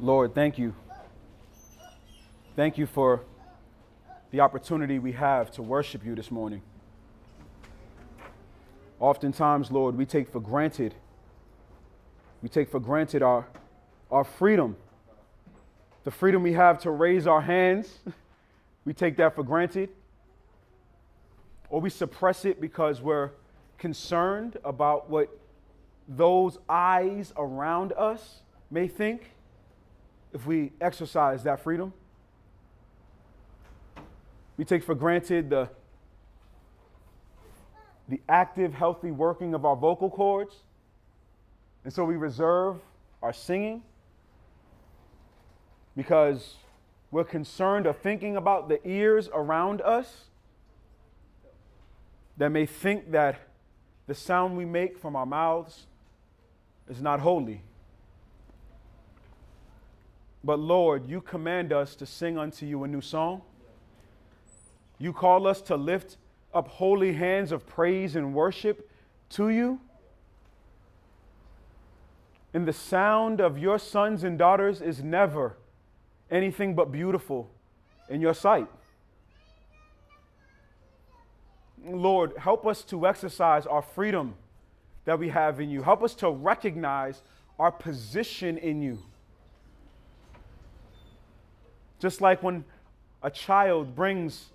Lord, thank you. Thank you for the opportunity we have to worship you this morning. Oftentimes, Lord, we take for granted we take for granted our, our freedom. The freedom we have to raise our hands, we take that for granted. Or we suppress it because we're concerned about what those eyes around us may think if we exercise that freedom. We take for granted the, the active, healthy working of our vocal cords. And so we reserve our singing because we're concerned or thinking about the ears around us that may think that the sound we make from our mouths is not holy. But Lord, you command us to sing unto you a new song. You call us to lift up holy hands of praise and worship to you. And the sound of your sons and daughters is never anything but beautiful in your sight. Lord, help us to exercise our freedom that we have in you. Help us to recognize our position in you. Just like when a child brings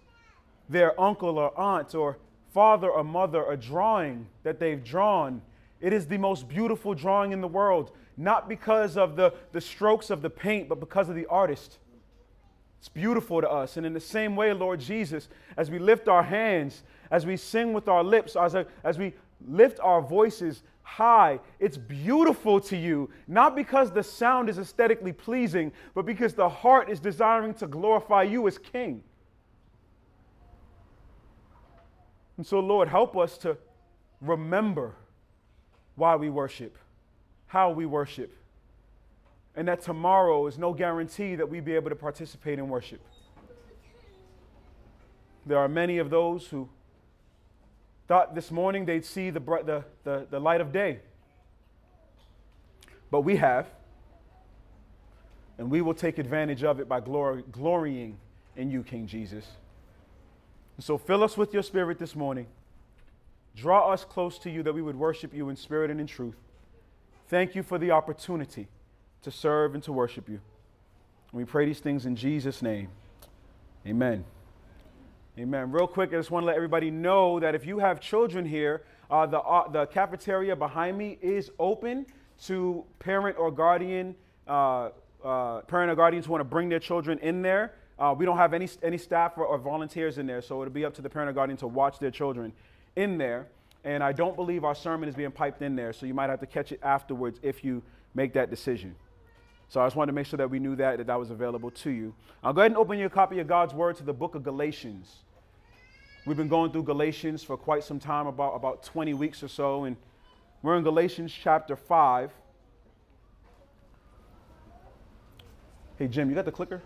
their uncle or aunt or father or mother a drawing that they've drawn, it is the most beautiful drawing in the world, not because of the, the strokes of the paint, but because of the artist. It's beautiful to us. And in the same way, Lord Jesus, as we lift our hands, as we sing with our lips, as, as we lift our voices high. It's beautiful to you, not because the sound is aesthetically pleasing, but because the heart is desiring to glorify you as King. And so, Lord, help us to remember why we worship, how we worship, and that tomorrow is no guarantee that we be able to participate in worship. There are many of those who thought this morning they'd see the, the, the, the light of day. But we have. And we will take advantage of it by glory, glorying in you, King Jesus. And so fill us with your spirit this morning. Draw us close to you that we would worship you in spirit and in truth. Thank you for the opportunity to serve and to worship you. And we pray these things in Jesus' name. Amen. Amen. Real quick, I just want to let everybody know that if you have children here, uh, the, uh, the cafeteria behind me is open to parent or guardian, uh, uh parent or guardians who want to bring their children in there. Uh, we don't have any, any staff or, or, volunteers in there, so it'll be up to the parent or guardian to watch their children in there. And I don't believe our sermon is being piped in there, so you might have to catch it afterwards if you make that decision. So I just wanted to make sure that we knew that, that that was available to you. I'll go ahead and open your copy of God's Word to the book of Galatians. We've been going through Galatians for quite some time, about, about 20 weeks or so, and we're in Galatians chapter 5. Hey, Jim, you got the clicker?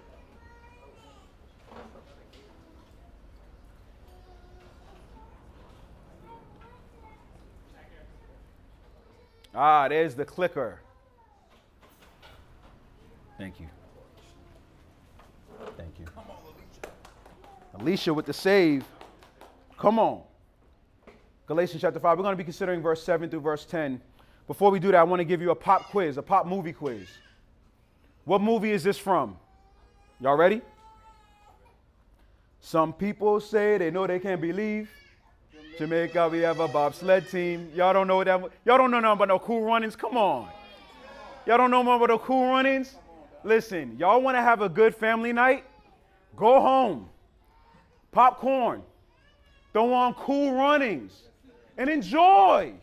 Ah, there's the clicker. Thank you. Thank you. Alicia with the save. Come on. Galatians chapter 5. We're going to be considering verse 7 through verse 10. Before we do that, I want to give you a pop quiz, a pop movie quiz. What movie is this from? Y'all ready? Some people say they know they can't believe. Jamaica, we have a bobsled team. Y'all don't know that. Y'all don't know nothing about no cool runnings. Come on. Y'all don't know more about the cool runnings? Listen, y'all want to have a good family night? Go home. Popcorn. Throw on cool runnings and enjoy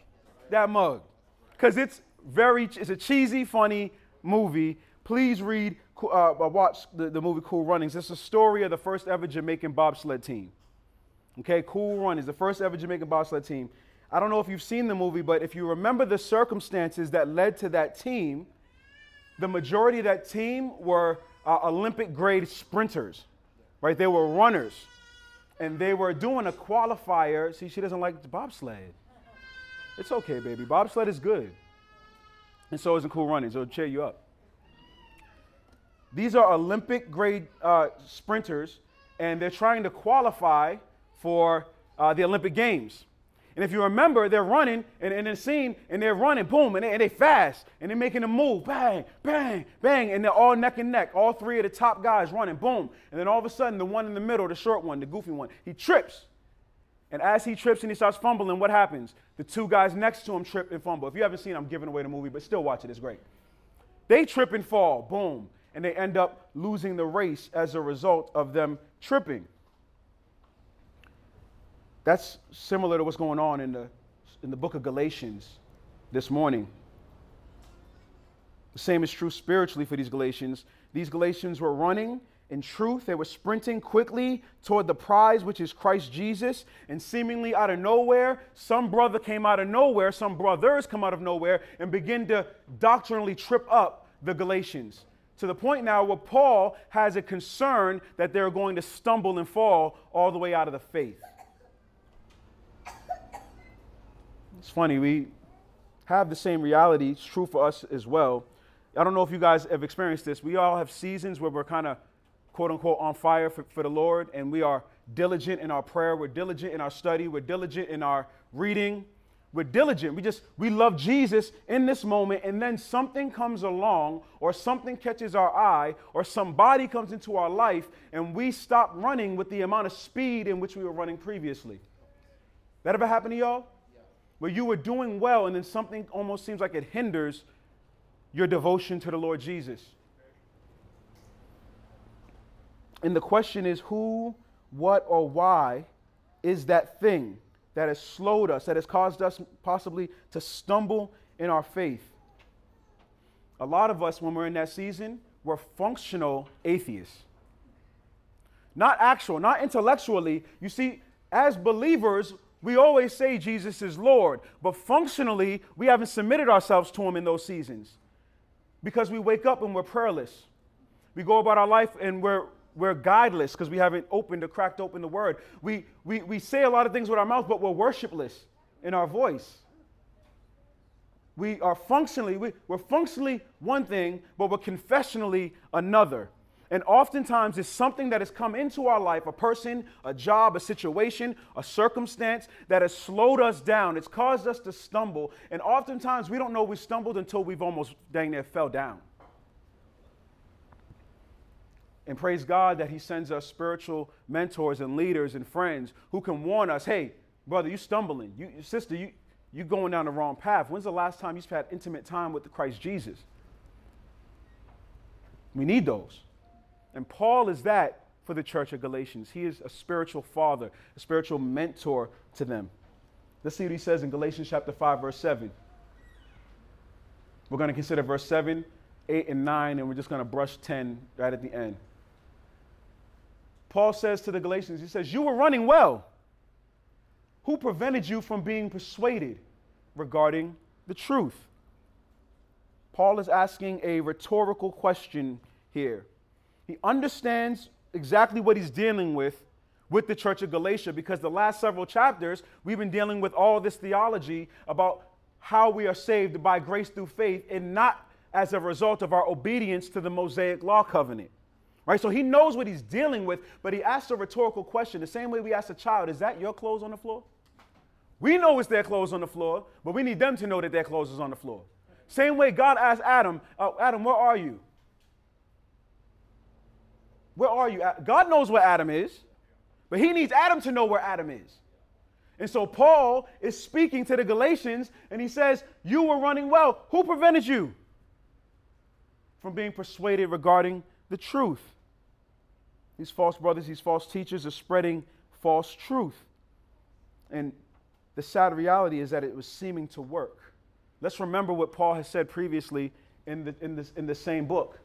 that mug. Because it's very, it's a cheesy, funny movie. Please read, uh, uh, watch the, the movie Cool Runnings. It's a story of the first ever Jamaican bobsled team. Okay, Cool Runnings, the first ever Jamaican bobsled team. I don't know if you've seen the movie, but if you remember the circumstances that led to that team, the majority of that team were uh, Olympic grade sprinters, right? They were runners. And they were doing a qualifier. See, she doesn't like bobsled. It's okay, baby. Bobsled is good. And so isn't cool running, so it'll cheer you up. These are Olympic grade uh, sprinters, and they're trying to qualify for uh, the Olympic Games. And if you remember, they're running and in the scene, and they're running, boom, and they, and they fast, and they're making a move, bang, bang, bang, and they're all neck and neck. All three of the top guys running, boom. And then all of a sudden, the one in the middle, the short one, the goofy one, he trips. And as he trips and he starts fumbling, what happens? The two guys next to him trip and fumble. If you haven't seen, I'm giving away the movie, but still watch it. It's great. They trip and fall, boom, and they end up losing the race as a result of them tripping. That's similar to what's going on in the, in the book of Galatians this morning. The same is true spiritually for these Galatians. These Galatians were running in truth. They were sprinting quickly toward the prize, which is Christ Jesus. And seemingly out of nowhere, some brother came out of nowhere, some brothers come out of nowhere and begin to doctrinally trip up the Galatians. To the point now where Paul has a concern that they're going to stumble and fall all the way out of the faith. It's funny, we have the same reality. It's true for us as well. I don't know if you guys have experienced this. We all have seasons where we're kind of, quote unquote, on fire for, for the Lord, and we are diligent in our prayer, we're diligent in our study, we're diligent in our reading, we're diligent. We just, we love Jesus in this moment, and then something comes along, or something catches our eye, or somebody comes into our life, and we stop running with the amount of speed in which we were running previously. That ever happen to y'all? Where you were doing well and then something almost seems like it hinders your devotion to the Lord Jesus. And the question is who, what, or why is that thing that has slowed us, that has caused us possibly to stumble in our faith? A lot of us, when we're in that season, we're functional atheists. Not actual, not intellectually. You see, as believers, we always say Jesus is Lord, but functionally, we haven't submitted ourselves to Him in those seasons because we wake up and we're prayerless. We go about our life and we're, we're guideless because we haven't opened or cracked open the Word. We, we, we say a lot of things with our mouth, but we're worshipless in our voice. We are functionally, we, we're functionally one thing, but we're confessionally another. And oftentimes it's something that has come into our life a person, a job, a situation, a circumstance that has slowed us down. It's caused us to stumble. And oftentimes we don't know we stumbled until we've almost dang near fell down. And praise God that He sends us spiritual mentors and leaders and friends who can warn us hey, brother, you're stumbling. You, sister, you, you going down the wrong path. When's the last time you've had intimate time with Christ Jesus? We need those. And Paul is that for the church of Galatians. He is a spiritual father, a spiritual mentor to them. Let's see what he says in Galatians chapter 5, verse 7. We're going to consider verse 7, 8, and 9, and we're just going to brush 10 right at the end. Paul says to the Galatians, he says, You were running well. Who prevented you from being persuaded regarding the truth? Paul is asking a rhetorical question here. He understands exactly what he's dealing with with the church of Galatia because the last several chapters we've been dealing with all this theology about how we are saved by grace through faith and not as a result of our obedience to the Mosaic law covenant. Right? So he knows what he's dealing with, but he asks a rhetorical question the same way we ask a child, Is that your clothes on the floor? We know it's their clothes on the floor, but we need them to know that their clothes is on the floor. Same way God asked Adam, uh, Adam, where are you? Where are you? God knows where Adam is, but he needs Adam to know where Adam is. And so Paul is speaking to the Galatians and he says, You were running well. Who prevented you from being persuaded regarding the truth? These false brothers, these false teachers are spreading false truth. And the sad reality is that it was seeming to work. Let's remember what Paul has said previously in the, in, this, in the same book.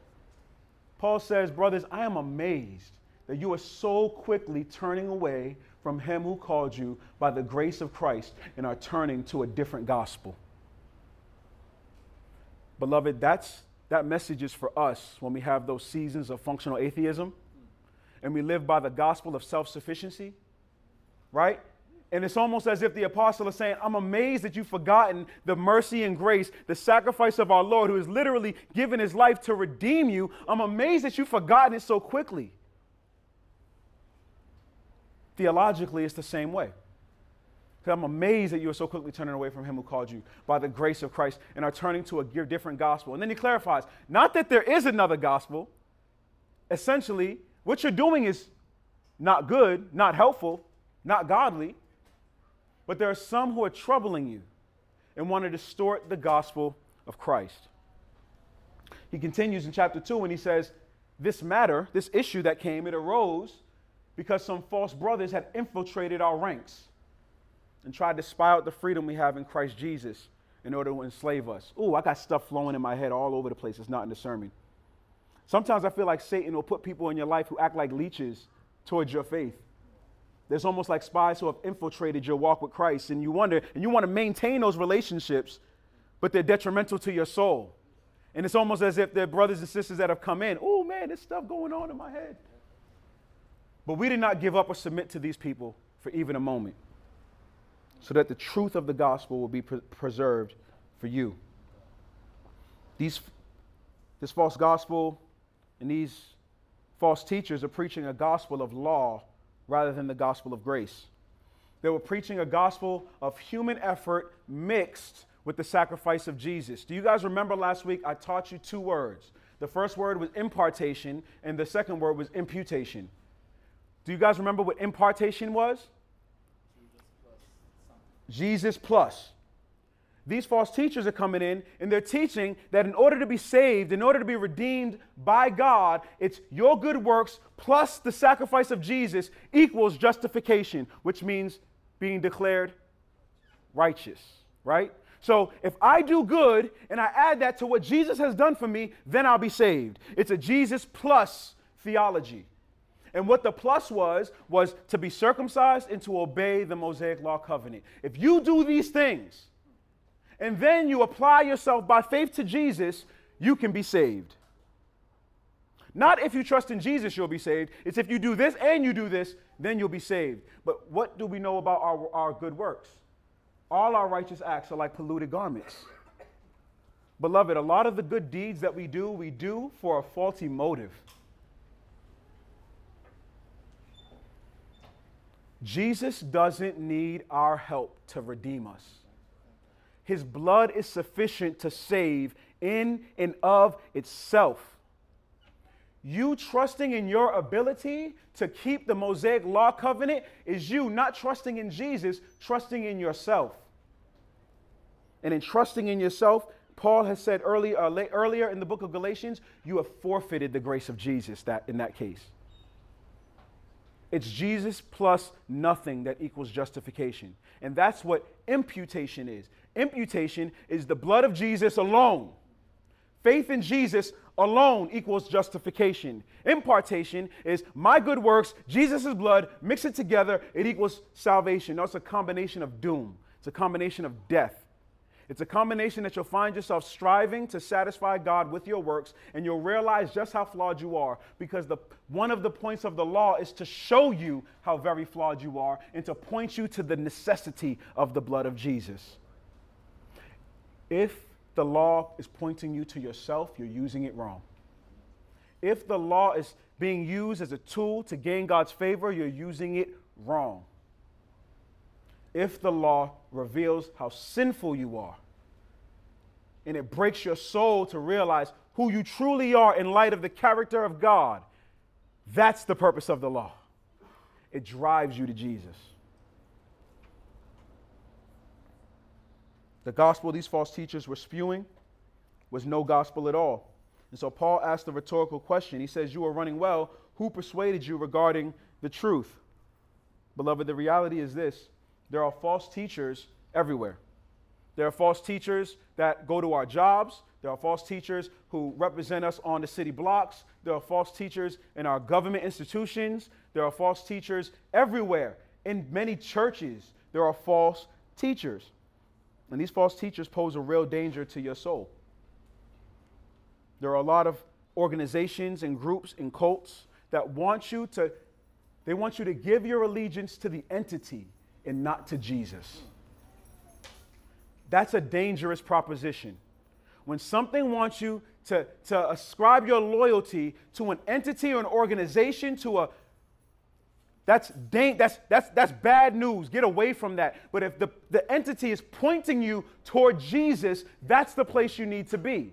Paul says, Brothers, I am amazed that you are so quickly turning away from him who called you by the grace of Christ and are turning to a different gospel. Beloved, that's, that message is for us when we have those seasons of functional atheism and we live by the gospel of self sufficiency, right? And it's almost as if the apostle is saying, I'm amazed that you've forgotten the mercy and grace, the sacrifice of our Lord, who has literally given his life to redeem you. I'm amazed that you've forgotten it so quickly. Theologically, it's the same way. I'm amazed that you are so quickly turning away from him who called you by the grace of Christ and are turning to a different gospel. And then he clarifies not that there is another gospel. Essentially, what you're doing is not good, not helpful, not godly, but there are some who are troubling you and want to distort the gospel of Christ. He continues in chapter 2 and he says, This matter, this issue that came, it arose because some false brothers had infiltrated our ranks and tried to spy out the freedom we have in Christ Jesus in order to enslave us. Ooh, I got stuff flowing in my head all over the place. It's not in the sermon. Sometimes I feel like Satan will put people in your life who act like leeches towards your faith. There's almost like spies who have infiltrated your walk with Christ, and you wonder, and you want to maintain those relationships, but they're detrimental to your soul. And it's almost as if they're brothers and sisters that have come in. Oh man, there's stuff going on in my head. But we did not give up or submit to these people for even a moment, so that the truth of the gospel will be pre- preserved for you. These, this false gospel and these false teachers are preaching a gospel of law rather than the gospel of grace. They were preaching a gospel of human effort mixed with the sacrifice of Jesus. Do you guys remember last week I taught you two words? The first word was impartation, and the second word was imputation. Do you guys remember what impartation was? Jesus plus. These false teachers are coming in and they're teaching that in order to be saved, in order to be redeemed by God, it's your good works plus the sacrifice of Jesus equals justification, which means being declared righteous, right? So if I do good and I add that to what Jesus has done for me, then I'll be saved. It's a Jesus plus theology. And what the plus was, was to be circumcised and to obey the Mosaic Law covenant. If you do these things, and then you apply yourself by faith to Jesus, you can be saved. Not if you trust in Jesus, you'll be saved. It's if you do this and you do this, then you'll be saved. But what do we know about our, our good works? All our righteous acts are like polluted garments. Beloved, a lot of the good deeds that we do, we do for a faulty motive. Jesus doesn't need our help to redeem us. His blood is sufficient to save in and of itself. You trusting in your ability to keep the Mosaic Law covenant is you not trusting in Jesus, trusting in yourself. And in trusting in yourself, Paul has said early, uh, late, earlier in the book of Galatians, you have forfeited the grace of Jesus that, in that case. It's Jesus plus nothing that equals justification. And that's what imputation is. Imputation is the blood of Jesus alone. Faith in Jesus alone equals justification. Impartation is my good works, Jesus' blood, mix it together, it equals salvation. Now, it's a combination of doom, it's a combination of death. It's a combination that you'll find yourself striving to satisfy God with your works, and you'll realize just how flawed you are because the, one of the points of the law is to show you how very flawed you are and to point you to the necessity of the blood of Jesus. If the law is pointing you to yourself, you're using it wrong. If the law is being used as a tool to gain God's favor, you're using it wrong. If the law reveals how sinful you are and it breaks your soul to realize who you truly are in light of the character of God, that's the purpose of the law. It drives you to Jesus. The gospel these false teachers were spewing was no gospel at all. And so Paul asked a rhetorical question. He says, You are running well. Who persuaded you regarding the truth? Beloved, the reality is this there are false teachers everywhere. There are false teachers that go to our jobs. There are false teachers who represent us on the city blocks. There are false teachers in our government institutions. There are false teachers everywhere. In many churches, there are false teachers. And these false teachers pose a real danger to your soul. There are a lot of organizations and groups and cults that want you to they want you to give your allegiance to the entity and not to Jesus. That's a dangerous proposition. When something wants you to, to ascribe your loyalty to an entity or an organization, to a that's, that's, that's, that's bad news. Get away from that. But if the, the entity is pointing you toward Jesus, that's the place you need to be.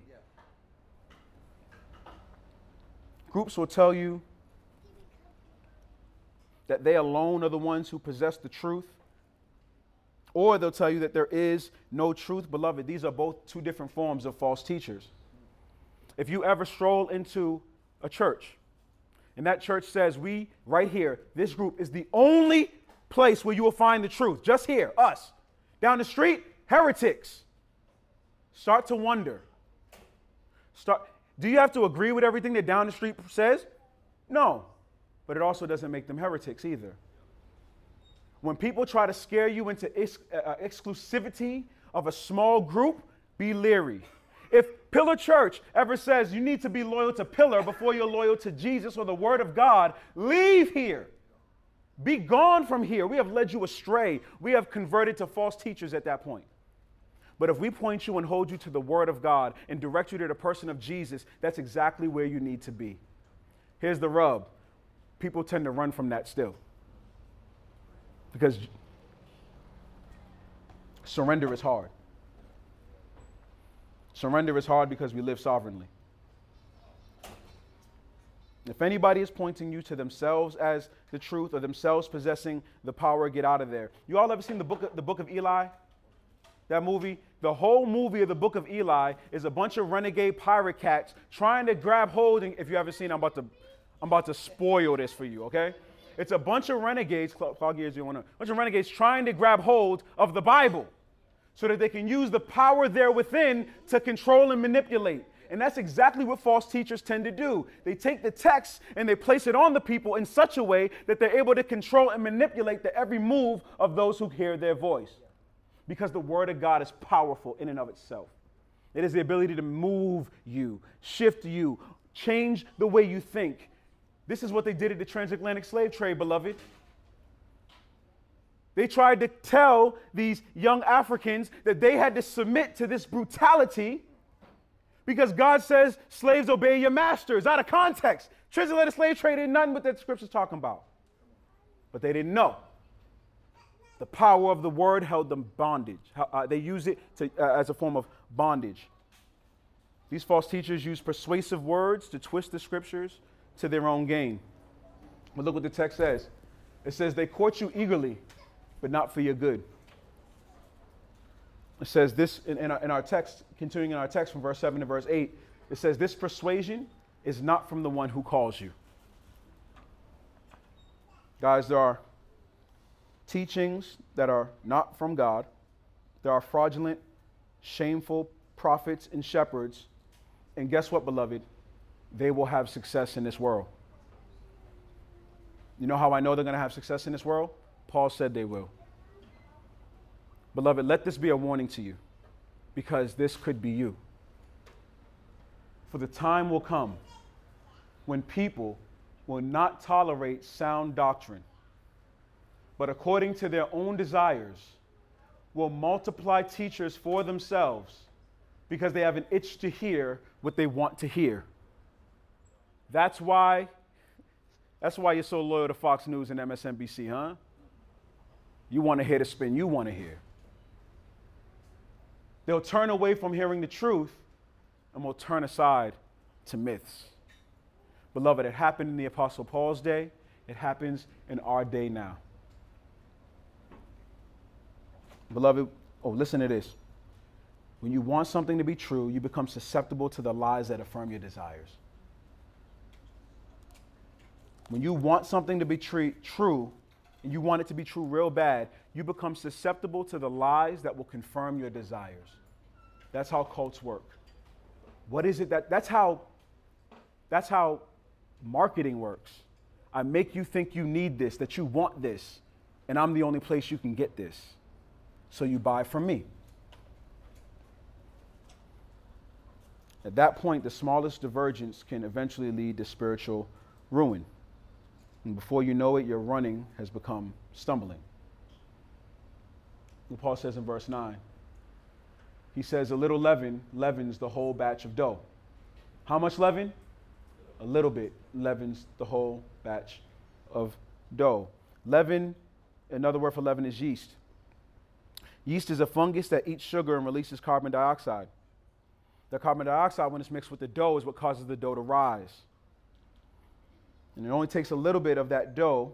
Groups will tell you that they alone are the ones who possess the truth. Or they'll tell you that there is no truth. Beloved, these are both two different forms of false teachers. If you ever stroll into a church and that church says, We, right here, this group is the only place where you will find the truth, just here, us. Down the street, heretics. Start to wonder. Start, do you have to agree with everything that down the street says? No. But it also doesn't make them heretics either. When people try to scare you into ex- uh, uh, exclusivity of a small group, be leery. If Pillar Church ever says you need to be loyal to Pillar before you're loyal to Jesus or the Word of God, leave here. Be gone from here. We have led you astray. We have converted to false teachers at that point. But if we point you and hold you to the Word of God and direct you to the person of Jesus, that's exactly where you need to be. Here's the rub people tend to run from that still. Because surrender is hard. Surrender is hard because we live sovereignly. If anybody is pointing you to themselves as the truth or themselves possessing the power, get out of there. You all ever seen the book of, the book of Eli? That movie? The whole movie of the book of Eli is a bunch of renegade pirate cats trying to grab hold. And if you haven't seen, I'm about to, I'm about to spoil this for you. Okay? It's a bunch of renegades. Foggy ears, you want to? Bunch of renegades trying to grab hold of the Bible so that they can use the power there within to control and manipulate. And that's exactly what false teachers tend to do. They take the text and they place it on the people in such a way that they're able to control and manipulate the every move of those who hear their voice. Because the Word of God is powerful in and of itself. It is the ability to move you, shift you, change the way you think. This is what they did at the transatlantic slave trade, beloved. They tried to tell these young Africans that they had to submit to this brutality because God says, slaves obey your masters. Out of context. Translated slave trade ain't nothing but that scripture's talking about. But they didn't know. The power of the word held them bondage. Uh, they use it to, uh, as a form of bondage. These false teachers use persuasive words to twist the scriptures to their own gain. But look what the text says. It says, They court you eagerly but not for your good. It says this in, in, our, in our text, continuing in our text from verse 7 to verse 8, it says, This persuasion is not from the one who calls you. Guys, there are teachings that are not from God. There are fraudulent, shameful prophets and shepherds. And guess what, beloved? They will have success in this world. You know how I know they're going to have success in this world? Paul said they will. Beloved, let this be a warning to you because this could be you. For the time will come when people will not tolerate sound doctrine, but according to their own desires, will multiply teachers for themselves because they have an itch to hear what they want to hear. That's why that's why you're so loyal to Fox News and MSNBC, huh? You want to hear the spin you want to hear. They'll turn away from hearing the truth and will turn aside to myths. Beloved, it happened in the Apostle Paul's day, it happens in our day now. Beloved, oh, listen to this. When you want something to be true, you become susceptible to the lies that affirm your desires. When you want something to be true, and you want it to be true real bad, you become susceptible to the lies that will confirm your desires. That's how cults work. What is it that that's how that's how marketing works. I make you think you need this, that you want this, and I'm the only place you can get this. So you buy from me. At that point, the smallest divergence can eventually lead to spiritual ruin. And before you know it, your running has become stumbling. what Paul says in verse 9. He says, A little leaven leavens the whole batch of dough. How much leaven? A little bit leavens the whole batch of dough. Leaven, another word for leaven is yeast. Yeast is a fungus that eats sugar and releases carbon dioxide. The carbon dioxide, when it's mixed with the dough, is what causes the dough to rise. And it only takes a little bit of that dough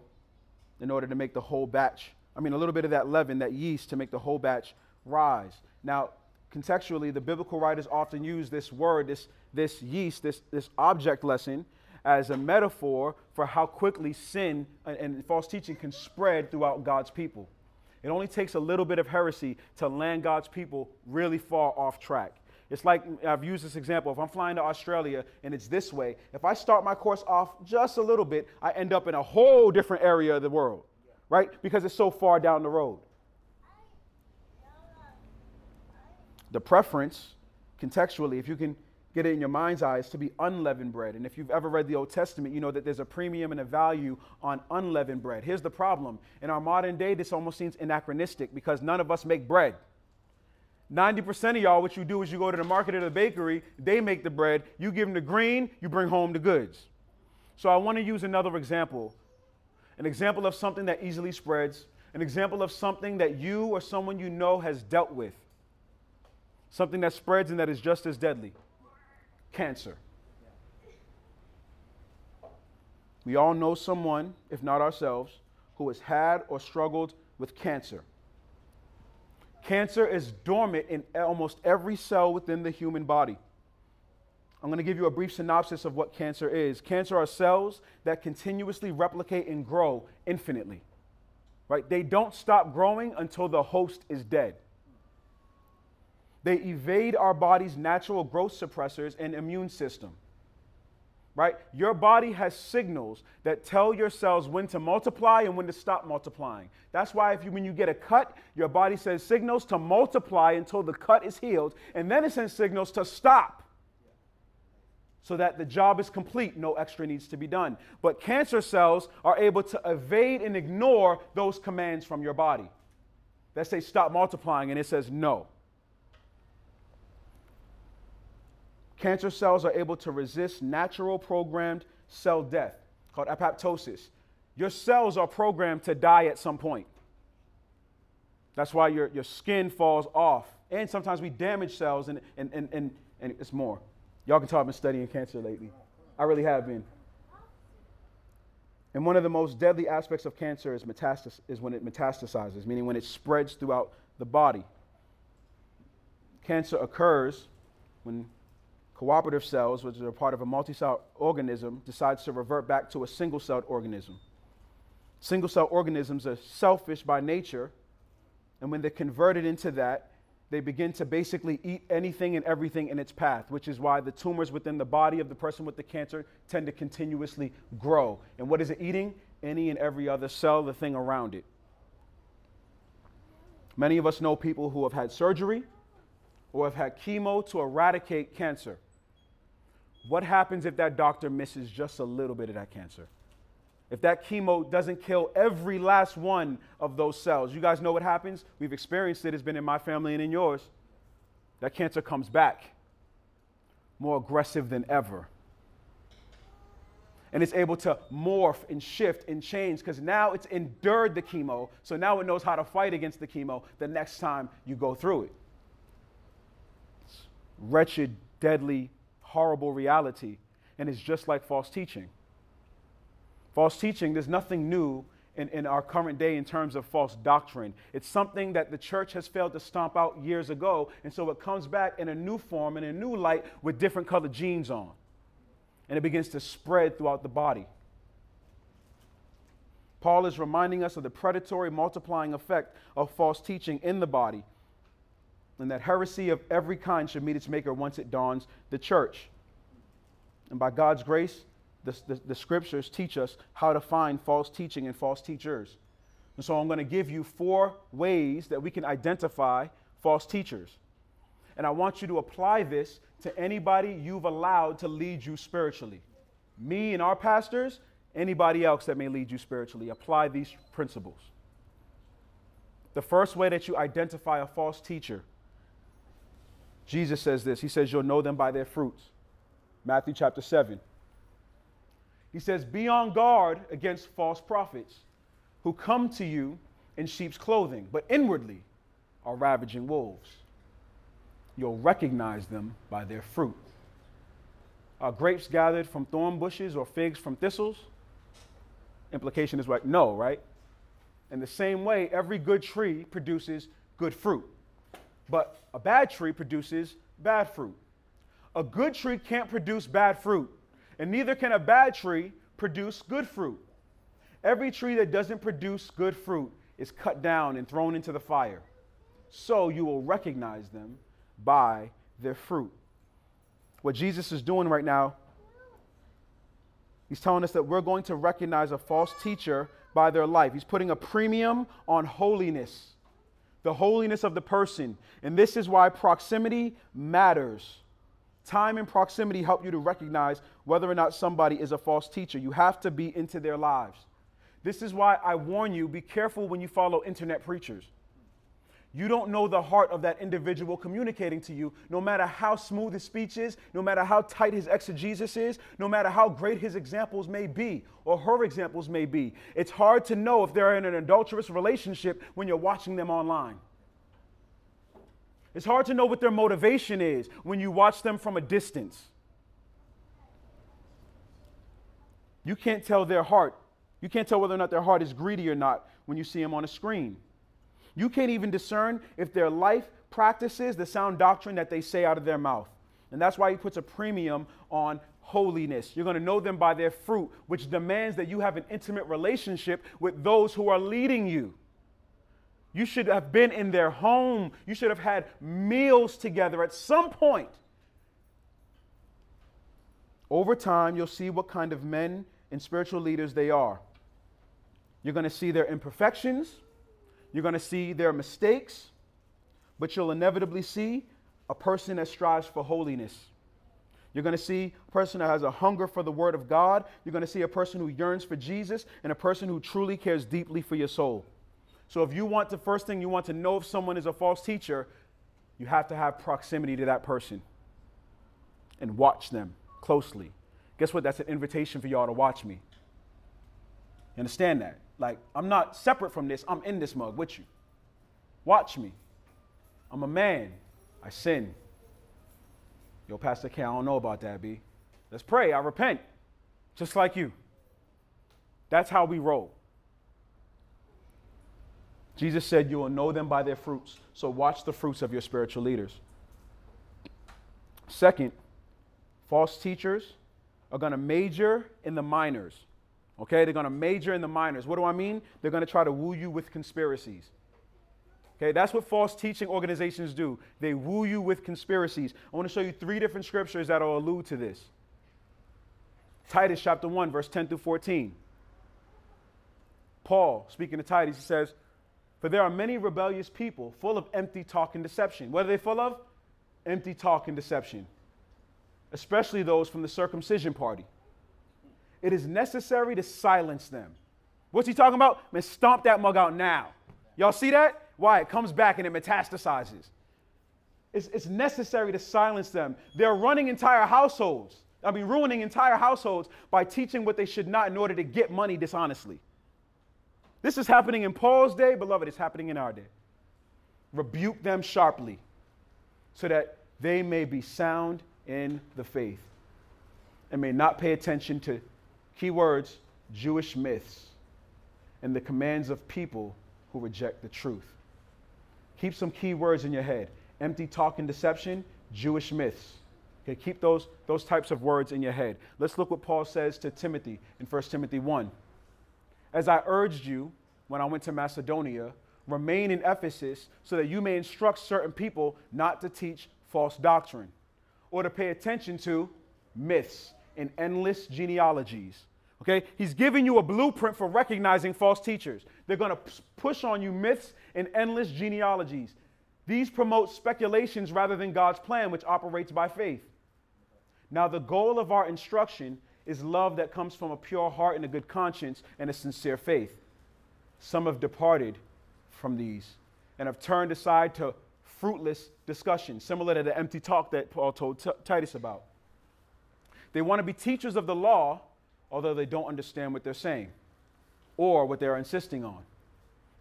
in order to make the whole batch, I mean, a little bit of that leaven, that yeast, to make the whole batch rise. Now, contextually, the biblical writers often use this word, this, this yeast, this, this object lesson, as a metaphor for how quickly sin and, and false teaching can spread throughout God's people. It only takes a little bit of heresy to land God's people really far off track. It's like I've used this example. If I'm flying to Australia and it's this way, if I start my course off just a little bit, I end up in a whole different area of the world, right? Because it's so far down the road. The preference, contextually, if you can get it in your mind's eye, is to be unleavened bread. And if you've ever read the Old Testament, you know that there's a premium and a value on unleavened bread. Here's the problem in our modern day, this almost seems anachronistic because none of us make bread. 90% of y'all, what you do is you go to the market or the bakery, they make the bread, you give them the green, you bring home the goods. So I want to use another example an example of something that easily spreads, an example of something that you or someone you know has dealt with, something that spreads and that is just as deadly cancer. We all know someone, if not ourselves, who has had or struggled with cancer. Cancer is dormant in almost every cell within the human body. I'm going to give you a brief synopsis of what cancer is. Cancer are cells that continuously replicate and grow infinitely. Right? They don't stop growing until the host is dead. They evade our body's natural growth suppressors and immune system right? Your body has signals that tell your cells when to multiply and when to stop multiplying. That's why if you, when you get a cut, your body says signals to multiply until the cut is healed, and then it sends signals to stop so that the job is complete, no extra needs to be done. But cancer cells are able to evade and ignore those commands from your body. That say stop multiplying, and it says no. Cancer cells are able to resist natural programmed cell death called apoptosis. Your cells are programmed to die at some point. That's why your, your skin falls off. And sometimes we damage cells, and, and, and, and, and it's more. Y'all can tell I've been studying cancer lately. I really have been. And one of the most deadly aspects of cancer is, metastas- is when it metastasizes, meaning when it spreads throughout the body. Cancer occurs when Cooperative cells, which are part of a multi-celled organism, decides to revert back to a single-celled organism. Single-cell organisms are selfish by nature, and when they're converted into that, they begin to basically eat anything and everything in its path, which is why the tumors within the body of the person with the cancer tend to continuously grow. And what is it eating? Any and every other cell, the thing around it. Many of us know people who have had surgery or have had chemo to eradicate cancer. What happens if that doctor misses just a little bit of that cancer? If that chemo doesn't kill every last one of those cells, you guys know what happens? We've experienced it, it's been in my family and in yours. That cancer comes back more aggressive than ever. And it's able to morph and shift and change because now it's endured the chemo, so now it knows how to fight against the chemo the next time you go through it. It's wretched, deadly horrible reality, and it's just like false teaching. False teaching, there's nothing new in, in our current day in terms of false doctrine. It's something that the church has failed to stomp out years ago, and so it comes back in a new form, in a new light, with different colored jeans on. And it begins to spread throughout the body. Paul is reminding us of the predatory multiplying effect of false teaching in the body and that heresy of every kind should meet its maker once it dawns the church. And by God's grace, the, the, the, scriptures teach us how to find false teaching and false teachers. And so I'm going to give you four ways that we can identify false teachers. And I want you to apply this to anybody you've allowed to lead you spiritually. Me and our pastors, anybody else that may lead you spiritually. Apply these principles. The first way that you identify a false teacher, Jesus says this. He says, You'll know them by their fruits. Matthew chapter 7. He says, Be on guard against false prophets who come to you in sheep's clothing, but inwardly are ravaging wolves. You'll recognize them by their fruit. Are grapes gathered from thorn bushes or figs from thistles? Implication is like, no, right? In the same way, every good tree produces good fruit, but a bad tree produces bad fruit. A good tree can't produce bad fruit, and neither can a bad tree produce good fruit. Every tree that doesn't produce good fruit is cut down and thrown into the fire. So you will recognize them by their fruit. What Jesus is doing right now, he's telling us that we're going to recognize a false teacher by their life. He's putting a premium on holiness, the holiness of the person. And this is why proximity matters. Time and proximity help you to recognize whether or not somebody is a false teacher. You have to be into their lives. This is why I warn you be careful when you follow internet preachers. You don't know the heart of that individual communicating to you, no matter how smooth his speech is, no matter how tight his exegesis is, no matter how great his examples may be or her examples may be. It's hard to know if they're in an adulterous relationship when you're watching them online. It's hard to know what their motivation is when you watch them from a distance. You can't tell their heart. You can't tell whether or not their heart is greedy or not when you see them on a screen. You can't even discern if their life practices the sound doctrine that they say out of their mouth. And that's why he puts a premium on holiness. You're going to know them by their fruit, which demands that you have an intimate relationship with those who are leading you. You should have been in their home. You should have had meals together at some point. Over time, you'll see what kind of men and spiritual leaders they are. You're going to see their imperfections, you're going to see their mistakes, but you'll inevitably see a person that strives for holiness. You're going to see a person that has a hunger for the Word of God. You're going to see a person who yearns for Jesus and a person who truly cares deeply for your soul. So, if you want the first thing you want to know if someone is a false teacher, you have to have proximity to that person and watch them closely. Guess what? That's an invitation for y'all to watch me. You understand that? Like, I'm not separate from this. I'm in this mug with you. Watch me. I'm a man. I sin. Yo, Pastor K, I don't know about that, B. Let's pray. I repent. Just like you. That's how we roll. Jesus said, You will know them by their fruits. So watch the fruits of your spiritual leaders. Second, false teachers are going to major in the minors. Okay, they're going to major in the minors. What do I mean? They're going to try to woo you with conspiracies. Okay, that's what false teaching organizations do. They woo you with conspiracies. I want to show you three different scriptures that will allude to this. Titus chapter 1, verse 10 through 14. Paul, speaking to Titus, he says, For there are many rebellious people full of empty talk and deception. What are they full of? Empty talk and deception, especially those from the circumcision party it is necessary to silence them. What's he talking about? Man, stomp that mug out now. Y'all see that? Why? It comes back and it metastasizes. It's, it's necessary to silence them. They're running entire households. I mean, ruining entire households by teaching what they should not in order to get money dishonestly. This is happening in Paul's day, beloved, it's happening in our day. Rebuke them sharply so that they may be sound in the faith and may not pay attention to Keywords Jewish myths and the commands of people who reject the truth. Keep some key words in your head empty talk and deception, Jewish myths. Okay, keep those, those types of words in your head. Let's look what Paul says to Timothy in 1 Timothy 1. As I urged you when I went to Macedonia, remain in Ephesus so that you may instruct certain people not to teach false doctrine or to pay attention to myths and endless genealogies. Okay? He's giving you a blueprint for recognizing false teachers. They're going to push on you myths and endless genealogies. These promote speculations rather than God's plan, which operates by faith. Now, the goal of our instruction is love that comes from a pure heart and a good conscience and a sincere faith. Some have departed from these and have turned aside to fruitless discussion, similar to the empty talk that Paul told T- Titus about. They want to be teachers of the law, although they don't understand what they're saying or what they're insisting on.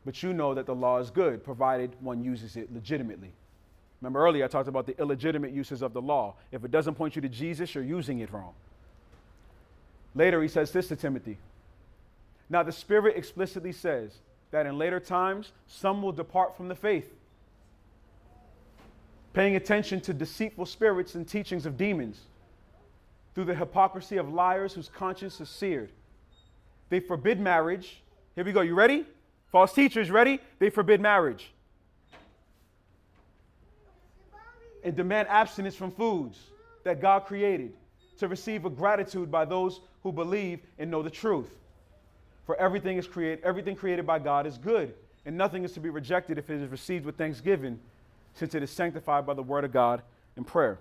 But you know that the law is good, provided one uses it legitimately. Remember earlier, I talked about the illegitimate uses of the law. If it doesn't point you to Jesus, you're using it wrong. Later, he says this to Timothy Now, the Spirit explicitly says that in later times, some will depart from the faith, paying attention to deceitful spirits and teachings of demons, through the hypocrisy of liars whose conscience is seared. They forbid marriage. Here we go. You ready? False teachers, ready? They forbid marriage and demand abstinence from foods that God created to receive a gratitude by those who believe and know the truth. For everything is created, everything created by God is good, and nothing is to be rejected if it is received with thanksgiving, since it is sanctified by the word of God and prayer.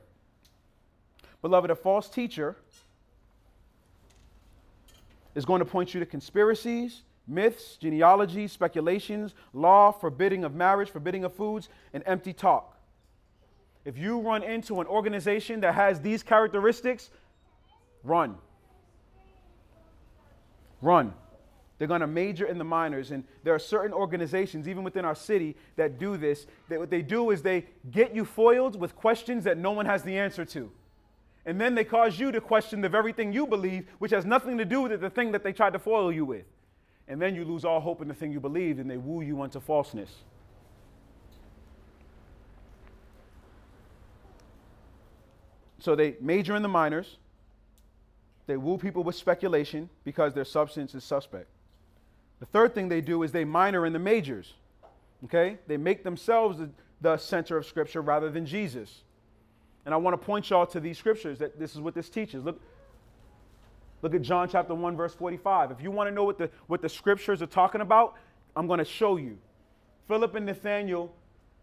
Beloved, a false teacher is going to point you to conspiracies, myths, genealogies, speculations, law, forbidding of marriage, forbidding of foods, and empty talk. If you run into an organization that has these characteristics, run. Run. They're going to major in the minors. And there are certain organizations, even within our city, that do this. That what they do is they get you foiled with questions that no one has the answer to. And then they cause you to question the very thing you believe, which has nothing to do with the thing that they tried to foil you with. And then you lose all hope in the thing you believed, and they woo you unto falseness. So they major in the minors. They woo people with speculation because their substance is suspect. The third thing they do is they minor in the majors. Okay? They make themselves the, the center of Scripture rather than Jesus. And I want to point y'all to these scriptures that this is what this teaches. Look, look at John chapter 1, verse 45. If you want to know what the, what the scriptures are talking about, I'm going to show you. Philip and Nathaniel,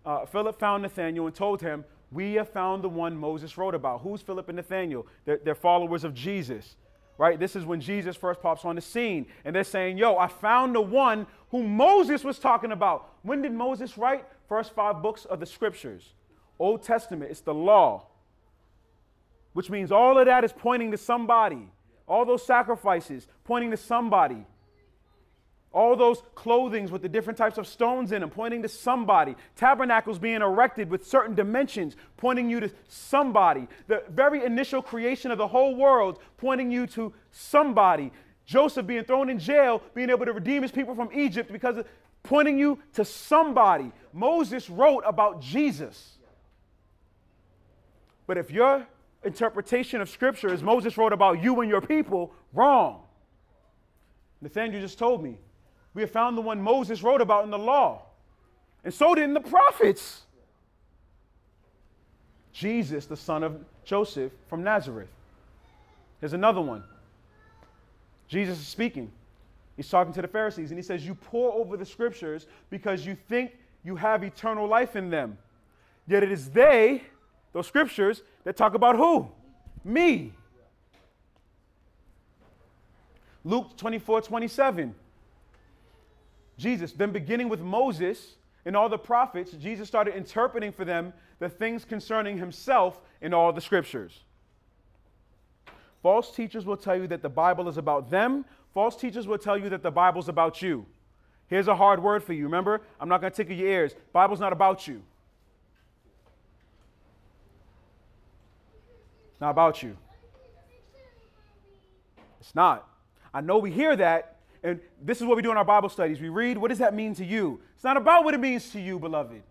uh, Philip found Nathaniel and told him, we have found the one Moses wrote about. Who's Philip and Nathaniel? They're, they're, followers of Jesus, right? This is when Jesus first pops on the scene. And they're saying, Yo, I found the one who Moses was talking about. When did Moses write? First five books of the scriptures. Old Testament, it's the law, which means all of that is pointing to somebody. All those sacrifices pointing to somebody. All those clothings with the different types of stones in them, pointing to somebody. Tabernacles being erected with certain dimensions, pointing you to somebody. The very initial creation of the whole world, pointing you to somebody. Joseph being thrown in jail, being able to redeem his people from Egypt because of pointing you to somebody. Moses wrote about Jesus. But if your interpretation of Scripture is Moses wrote about you and your people, wrong. Nathaniel just told me we have found the one Moses wrote about in the law. And so did the prophets. Jesus, the son of Joseph from Nazareth. Here's another one. Jesus is speaking. He's talking to the Pharisees and he says, You pore over the scriptures because you think you have eternal life in them. Yet it is they, those scriptures, that talk about who? Me. Luke 24 27. Jesus. Then, beginning with Moses and all the prophets, Jesus started interpreting for them the things concerning himself in all the scriptures. False teachers will tell you that the Bible is about them. False teachers will tell you that the Bible's about you. Here's a hard word for you. Remember, I'm not going to tickle your ears. Bible's not about you. It's not about you. It's not. I know we hear that, and this is what we do in our Bible studies. We read, what does that mean to you? It's not about what it means to you, beloved.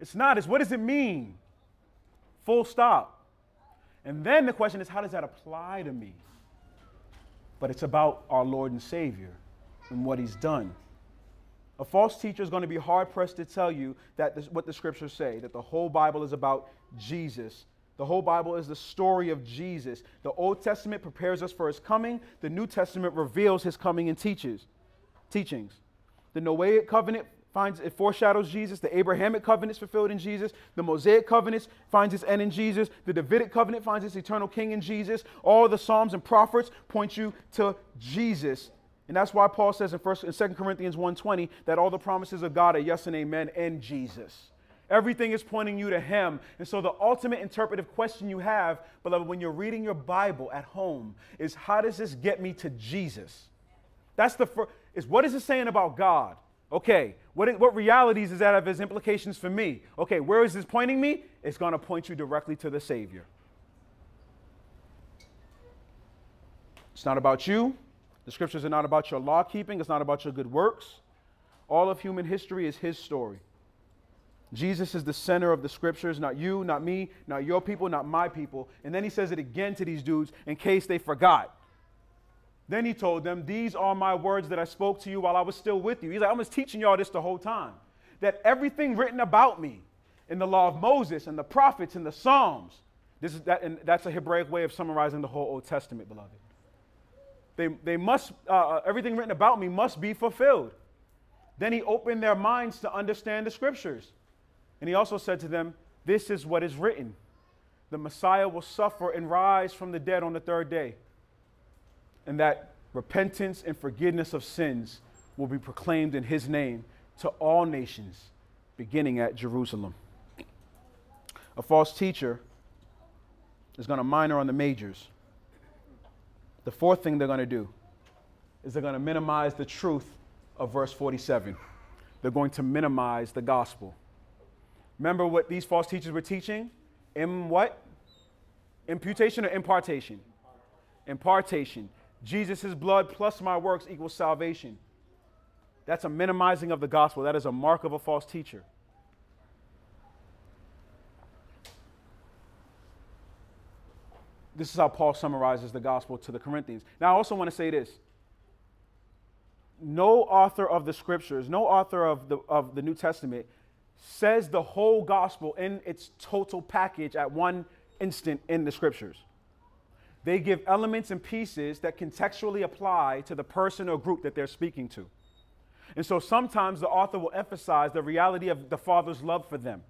It's not. It's what does it mean? Full stop. And then the question is, how does that apply to me? But it's about our Lord and Savior and what He's done. A false teacher is going to be hard pressed to tell you that this, what the scriptures say, that the whole Bible is about Jesus the whole Bible is the story of Jesus. The Old Testament prepares us for his coming. The New Testament reveals his coming and teaches, teachings. The Noahic covenant finds it foreshadows Jesus. The Abrahamic covenant is fulfilled in Jesus. The Mosaic covenant finds its end in Jesus. The Davidic covenant finds its eternal king in Jesus. All the Psalms and prophets point you to Jesus. And that's why Paul says in, first, in 2 Corinthians 1.20 that all the promises of God are yes and amen in Jesus. Everything is pointing you to Him. And so, the ultimate interpretive question you have, beloved, when you're reading your Bible at home, is how does this get me to Jesus? That's the first, is what is it saying about God? Okay, what, what realities does that have as implications for me? Okay, where is this pointing me? It's going to point you directly to the Savior. It's not about you. The scriptures are not about your law keeping, it's not about your good works. All of human history is His story. Jesus is the center of the scriptures, not you, not me, not your people, not my people. And then he says it again to these dudes in case they forgot. Then he told them, These are my words that I spoke to you while I was still with you. He's like, I'm just teaching y'all this the whole time. That everything written about me in the law of Moses and the prophets and the Psalms, this is that, and that's a Hebraic way of summarizing the whole Old Testament, beloved. They, they must, uh, uh everything written about me must be fulfilled. Then he opened their minds to understand the scriptures. And he also said to them, This is what is written the Messiah will suffer and rise from the dead on the third day, and that repentance and forgiveness of sins will be proclaimed in his name to all nations, beginning at Jerusalem. A false teacher is going to minor on the majors. The fourth thing they're going to do is they're going to minimize the truth of verse 47. They're going to minimize the gospel. Remember what these false teachers were teaching? In what? Imputation or impartation? Impartation. Jesus' blood plus my works equals salvation. That's a minimizing of the gospel. That is a mark of a false teacher. This is how Paul summarizes the gospel to the Corinthians. Now, I also want to say this. No author of the scriptures, no author of the, of the New Testament says the whole gospel in its total package at one instant in the scriptures. They give elements and pieces that contextually apply to the person or group that they're speaking to. And so sometimes the author will emphasize the reality of the Father's love for them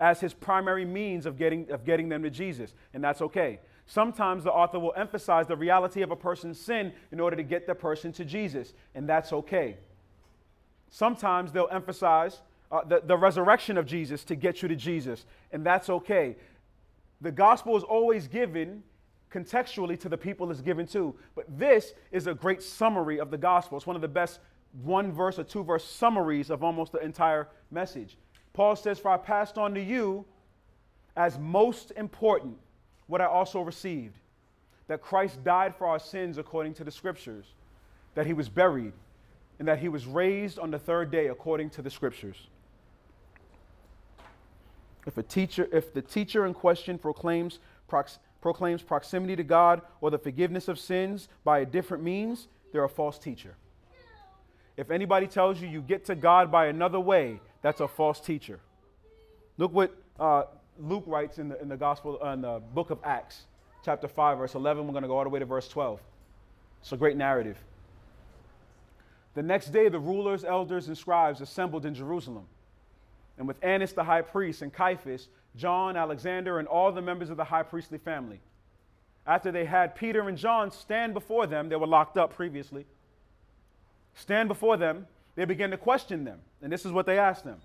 as his primary means of getting, of getting them to Jesus, and that's okay. Sometimes the author will emphasize the reality of a person's sin in order to get the person to Jesus, and that's okay. Sometimes they'll emphasize uh, the, the resurrection of Jesus to get you to Jesus, and that's okay. The gospel is always given contextually to the people it's given to, but this is a great summary of the gospel. It's one of the best one verse or two verse summaries of almost the entire message. Paul says, For I passed on to you as most important what I also received that Christ died for our sins according to the scriptures, that he was buried, and that he was raised on the third day according to the scriptures. If a teacher, if the teacher in question proclaims, prox, proclaims proximity to God or the forgiveness of sins by a different means, they're a false teacher. If anybody tells you you get to God by another way, that's a false teacher. Look what uh, Luke writes in the, in the Gospel, uh, in the book of Acts, chapter 5, verse 11. We're going to go all the way to verse 12. It's a great narrative. The next day, the rulers, elders, and scribes assembled in Jerusalem and with Annas the high priest and Caiaphas, John, Alexander, and all the members of the high priestly family. After they had Peter and John stand before them, they were locked up previously, stand before them, they began to question them. And this is what they asked them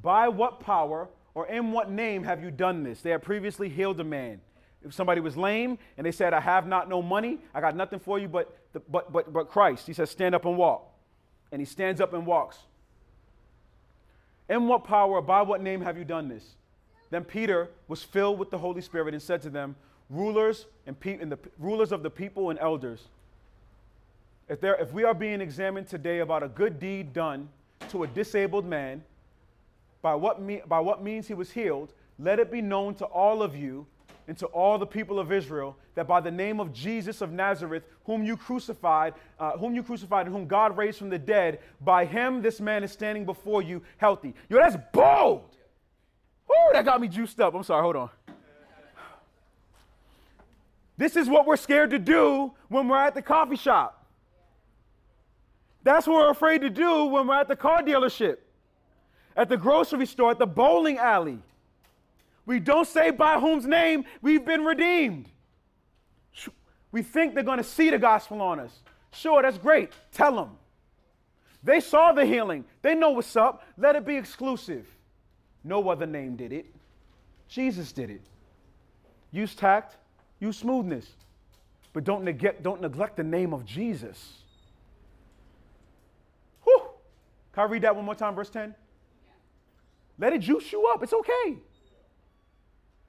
By what power or in what name have you done this? They had previously healed a man. If somebody was lame and they said, I have not no money, I got nothing for you but, the, but, but, but Christ. He says, Stand up and walk. And he stands up and walks. In what power, by what name have you done this? Then Peter was filled with the Holy Spirit and said to them, Rulers and, pe- and the rulers of the people and elders, if, there, if we are being examined today about a good deed done to a disabled man, by what, me- by what means he was healed, let it be known to all of you and to all the people of Israel that by the name of Jesus of Nazareth, whom you crucified, uh, whom you crucified and whom God raised from the dead, by him this man is standing before you healthy. Yo, that's bold. Woo, that got me juiced up. I'm sorry, hold on. This is what we're scared to do when we're at the coffee shop. That's what we're afraid to do when we're at the car dealership, at the grocery store, at the bowling alley. We don't say by whom's name we've been redeemed. We think they're going to see the gospel on us. Sure, that's great. Tell them. They saw the healing. They know what's up. Let it be exclusive. No other name did it. Jesus did it. Use tact, use smoothness, but don't neglect, don't neglect the name of Jesus. Whew. Can I read that one more time, verse 10? Let it juice you up. It's okay.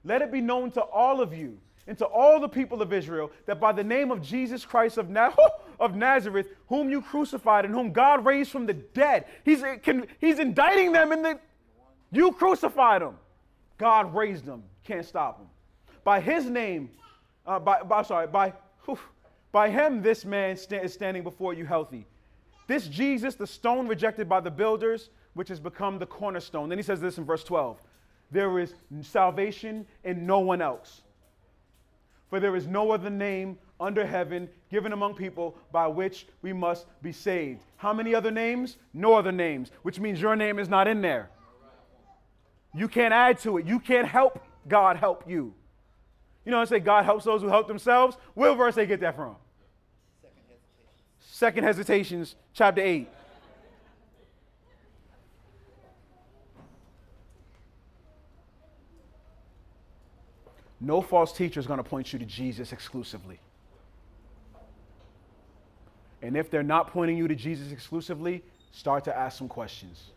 Let it be known to all of you and to all the people of Israel that by the name of Jesus Christ of, Na- of Nazareth, whom you crucified and whom God raised from the dead, he's, he's indicting them in the. You crucified him. God raised him. Can't stop him. By his name, uh, by, by, sorry, by, whew, by him, this man is standing before you healthy. This Jesus, the stone rejected by the builders, which has become the cornerstone. Then he says this in verse 12 There is salvation in no one else. For there is no other name under heaven given among people by which we must be saved. How many other names? No other names, which means your name is not in there. You can't add to it. You can't help God help you. You know, I say God helps those who help themselves. Where verse they get that from? Second Hesitations, Second Hesitations chapter 8. No false teacher is going to point you to Jesus exclusively. And if they're not pointing you to Jesus exclusively, start to ask some questions.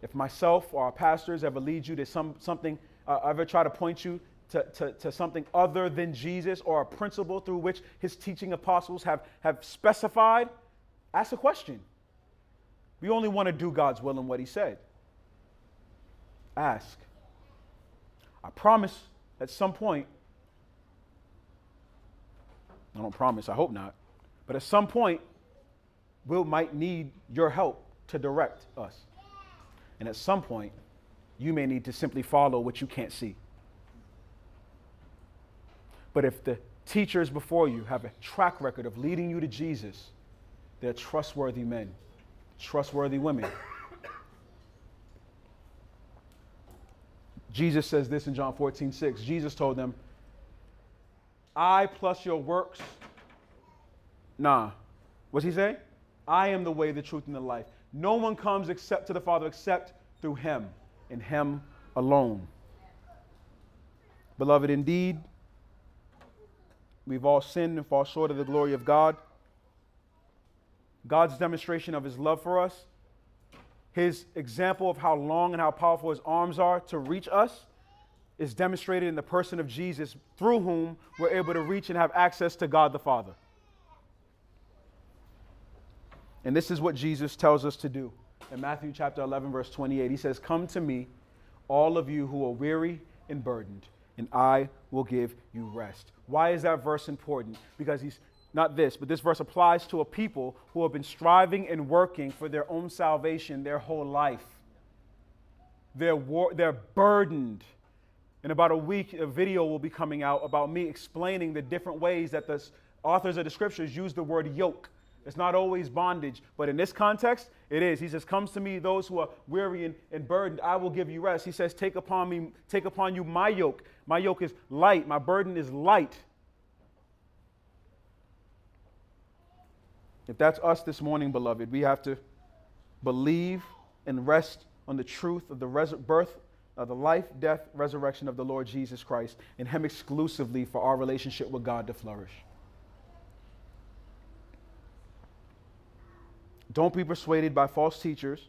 If myself or our pastors ever lead you to some, something, uh, ever try to point you to, to, to, something other than Jesus or a principle through which his teaching apostles have, have specified, ask a question. We only want to do God's will and what he said. Ask. I promise at some point, I don't promise, I hope not, but at some point, we might need your help to direct us. And at some point, you may need to simply follow what you can't see. But if the teachers before you have a track record of leading you to Jesus, they're trustworthy men, trustworthy women. Jesus says this in John 14, 6. Jesus told them, I plus your works. Nah. What's he say? I am the way, the truth, and the life. No one comes except to the Father except through him and him alone. Beloved, indeed, we've all sinned and fall short of the glory of God. God's demonstration of his love for us his example of how long and how powerful his arms are to reach us is demonstrated in the person of Jesus, through whom we're able to reach and have access to God the Father. And this is what Jesus tells us to do. In Matthew chapter 11, verse 28, he says, Come to me, all of you who are weary and burdened, and I will give you rest. Why is that verse important? Because he's not this, but this verse applies to a people who have been striving and working for their own salvation their whole life. They're, war- they're burdened. In about a week, a video will be coming out about me explaining the different ways that the authors of the scriptures use the word yoke. It's not always bondage, but in this context, it is. He says, Comes to me those who are weary and, and burdened, I will give you rest. He says, Take upon me, take upon you my yoke. My yoke is light, my burden is light. If that's us this morning, beloved, we have to believe and rest on the truth of the res- birth, of the life, death, resurrection of the Lord Jesus Christ, and Him exclusively for our relationship with God to flourish. Don't be persuaded by false teachers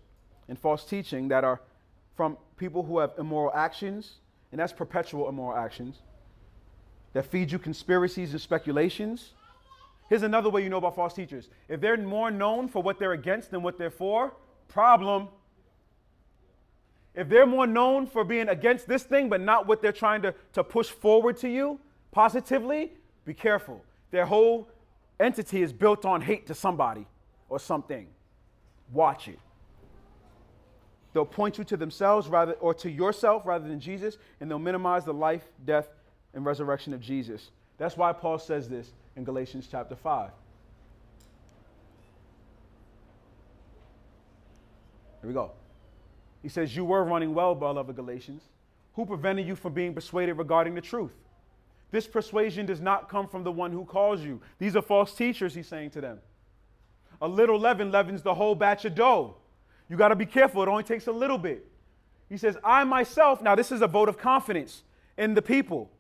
and false teaching that are from people who have immoral actions, and that's perpetual immoral actions, that feed you conspiracies and speculations Here's another way you know about false teachers. If they're more known for what they're against than what they're for, problem. If they're more known for being against this thing, but not what they're trying to, to push forward to you positively, be careful. Their whole entity is built on hate to somebody or something. Watch it. They'll point you to themselves rather or to yourself rather than Jesus, and they'll minimize the life, death, and resurrection of Jesus. That's why Paul says this in Galatians chapter 5. Here we go. He says, You were running well, beloved Galatians. Who prevented you from being persuaded regarding the truth? This persuasion does not come from the one who calls you. These are false teachers, he's saying to them. A little leaven leavens the whole batch of dough. You got to be careful. It only takes a little bit. He says, I myself, now this is a vote of confidence in the people.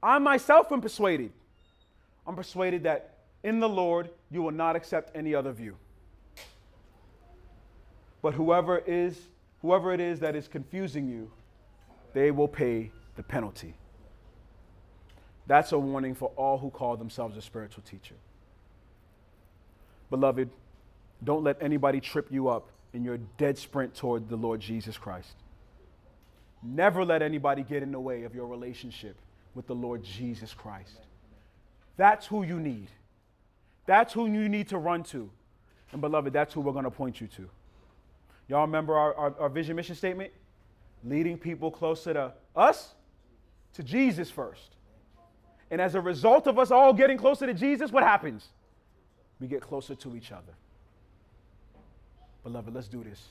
I myself am persuaded. I'm persuaded that in the Lord you will not accept any other view. But whoever is, whoever it is that is confusing you, they will pay the penalty. That's a warning for all who call themselves a spiritual teacher. Beloved, don't let anybody trip you up in your dead sprint toward the Lord Jesus Christ. Never let anybody get in the way of your relationship with the Lord Jesus Christ. That's who you need. That's who you need to run to. And beloved, that's who we're going to point you to. Y'all remember our, our, our, vision mission statement? Leading people closer to us, to Jesus first. And as a result of us all getting closer to Jesus, what happens? We get closer to each other. Beloved, let's do this.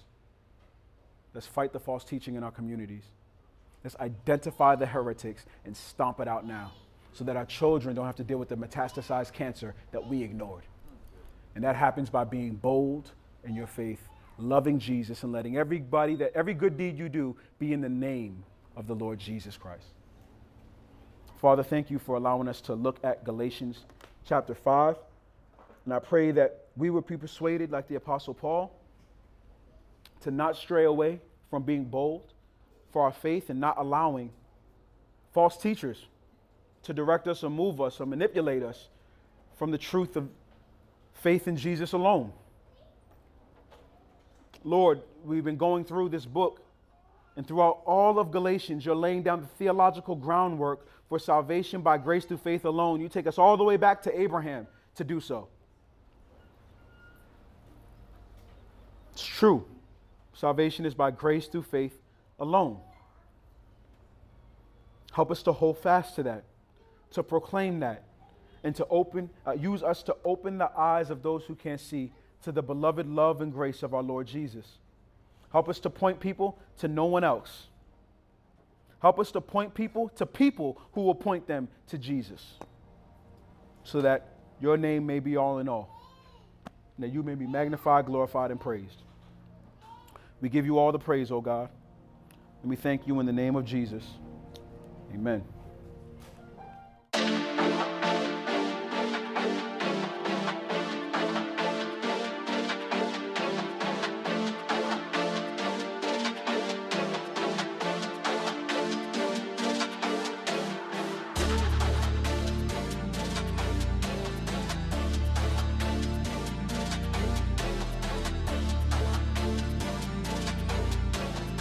Let's fight the false teaching in our communities. Let's identify the heretics and stomp it out now so that our children don't have to deal with the metastasized cancer that we ignored. And that happens by being bold in your faith, loving Jesus, and letting everybody that every good deed you do be in the name of the Lord Jesus Christ. Father, thank you for allowing us to look at Galatians chapter 5. And I pray that we would be persuaded, like the Apostle Paul, to not stray away from being bold for our faith and not allowing false teachers to direct us or move us or manipulate us from the truth of faith in Jesus alone. Lord, we've been going through this book, and throughout all of Galatians, you're laying down the theological groundwork for salvation by grace through faith alone. You take us all the way back to Abraham to do so. It's true. Salvation is by grace through faith alone. Help us to hold fast to that, to proclaim that, and to open, uh, use us to open the eyes of those who can't see to the beloved love and grace of our Lord Jesus. Help us to point people to no one else. Help us to point people to people who will point them to Jesus so that your name may be all in all, and that you may be magnified, glorified, and praised. We give you all the praise, O God. And we thank you in the name of Jesus. Amen.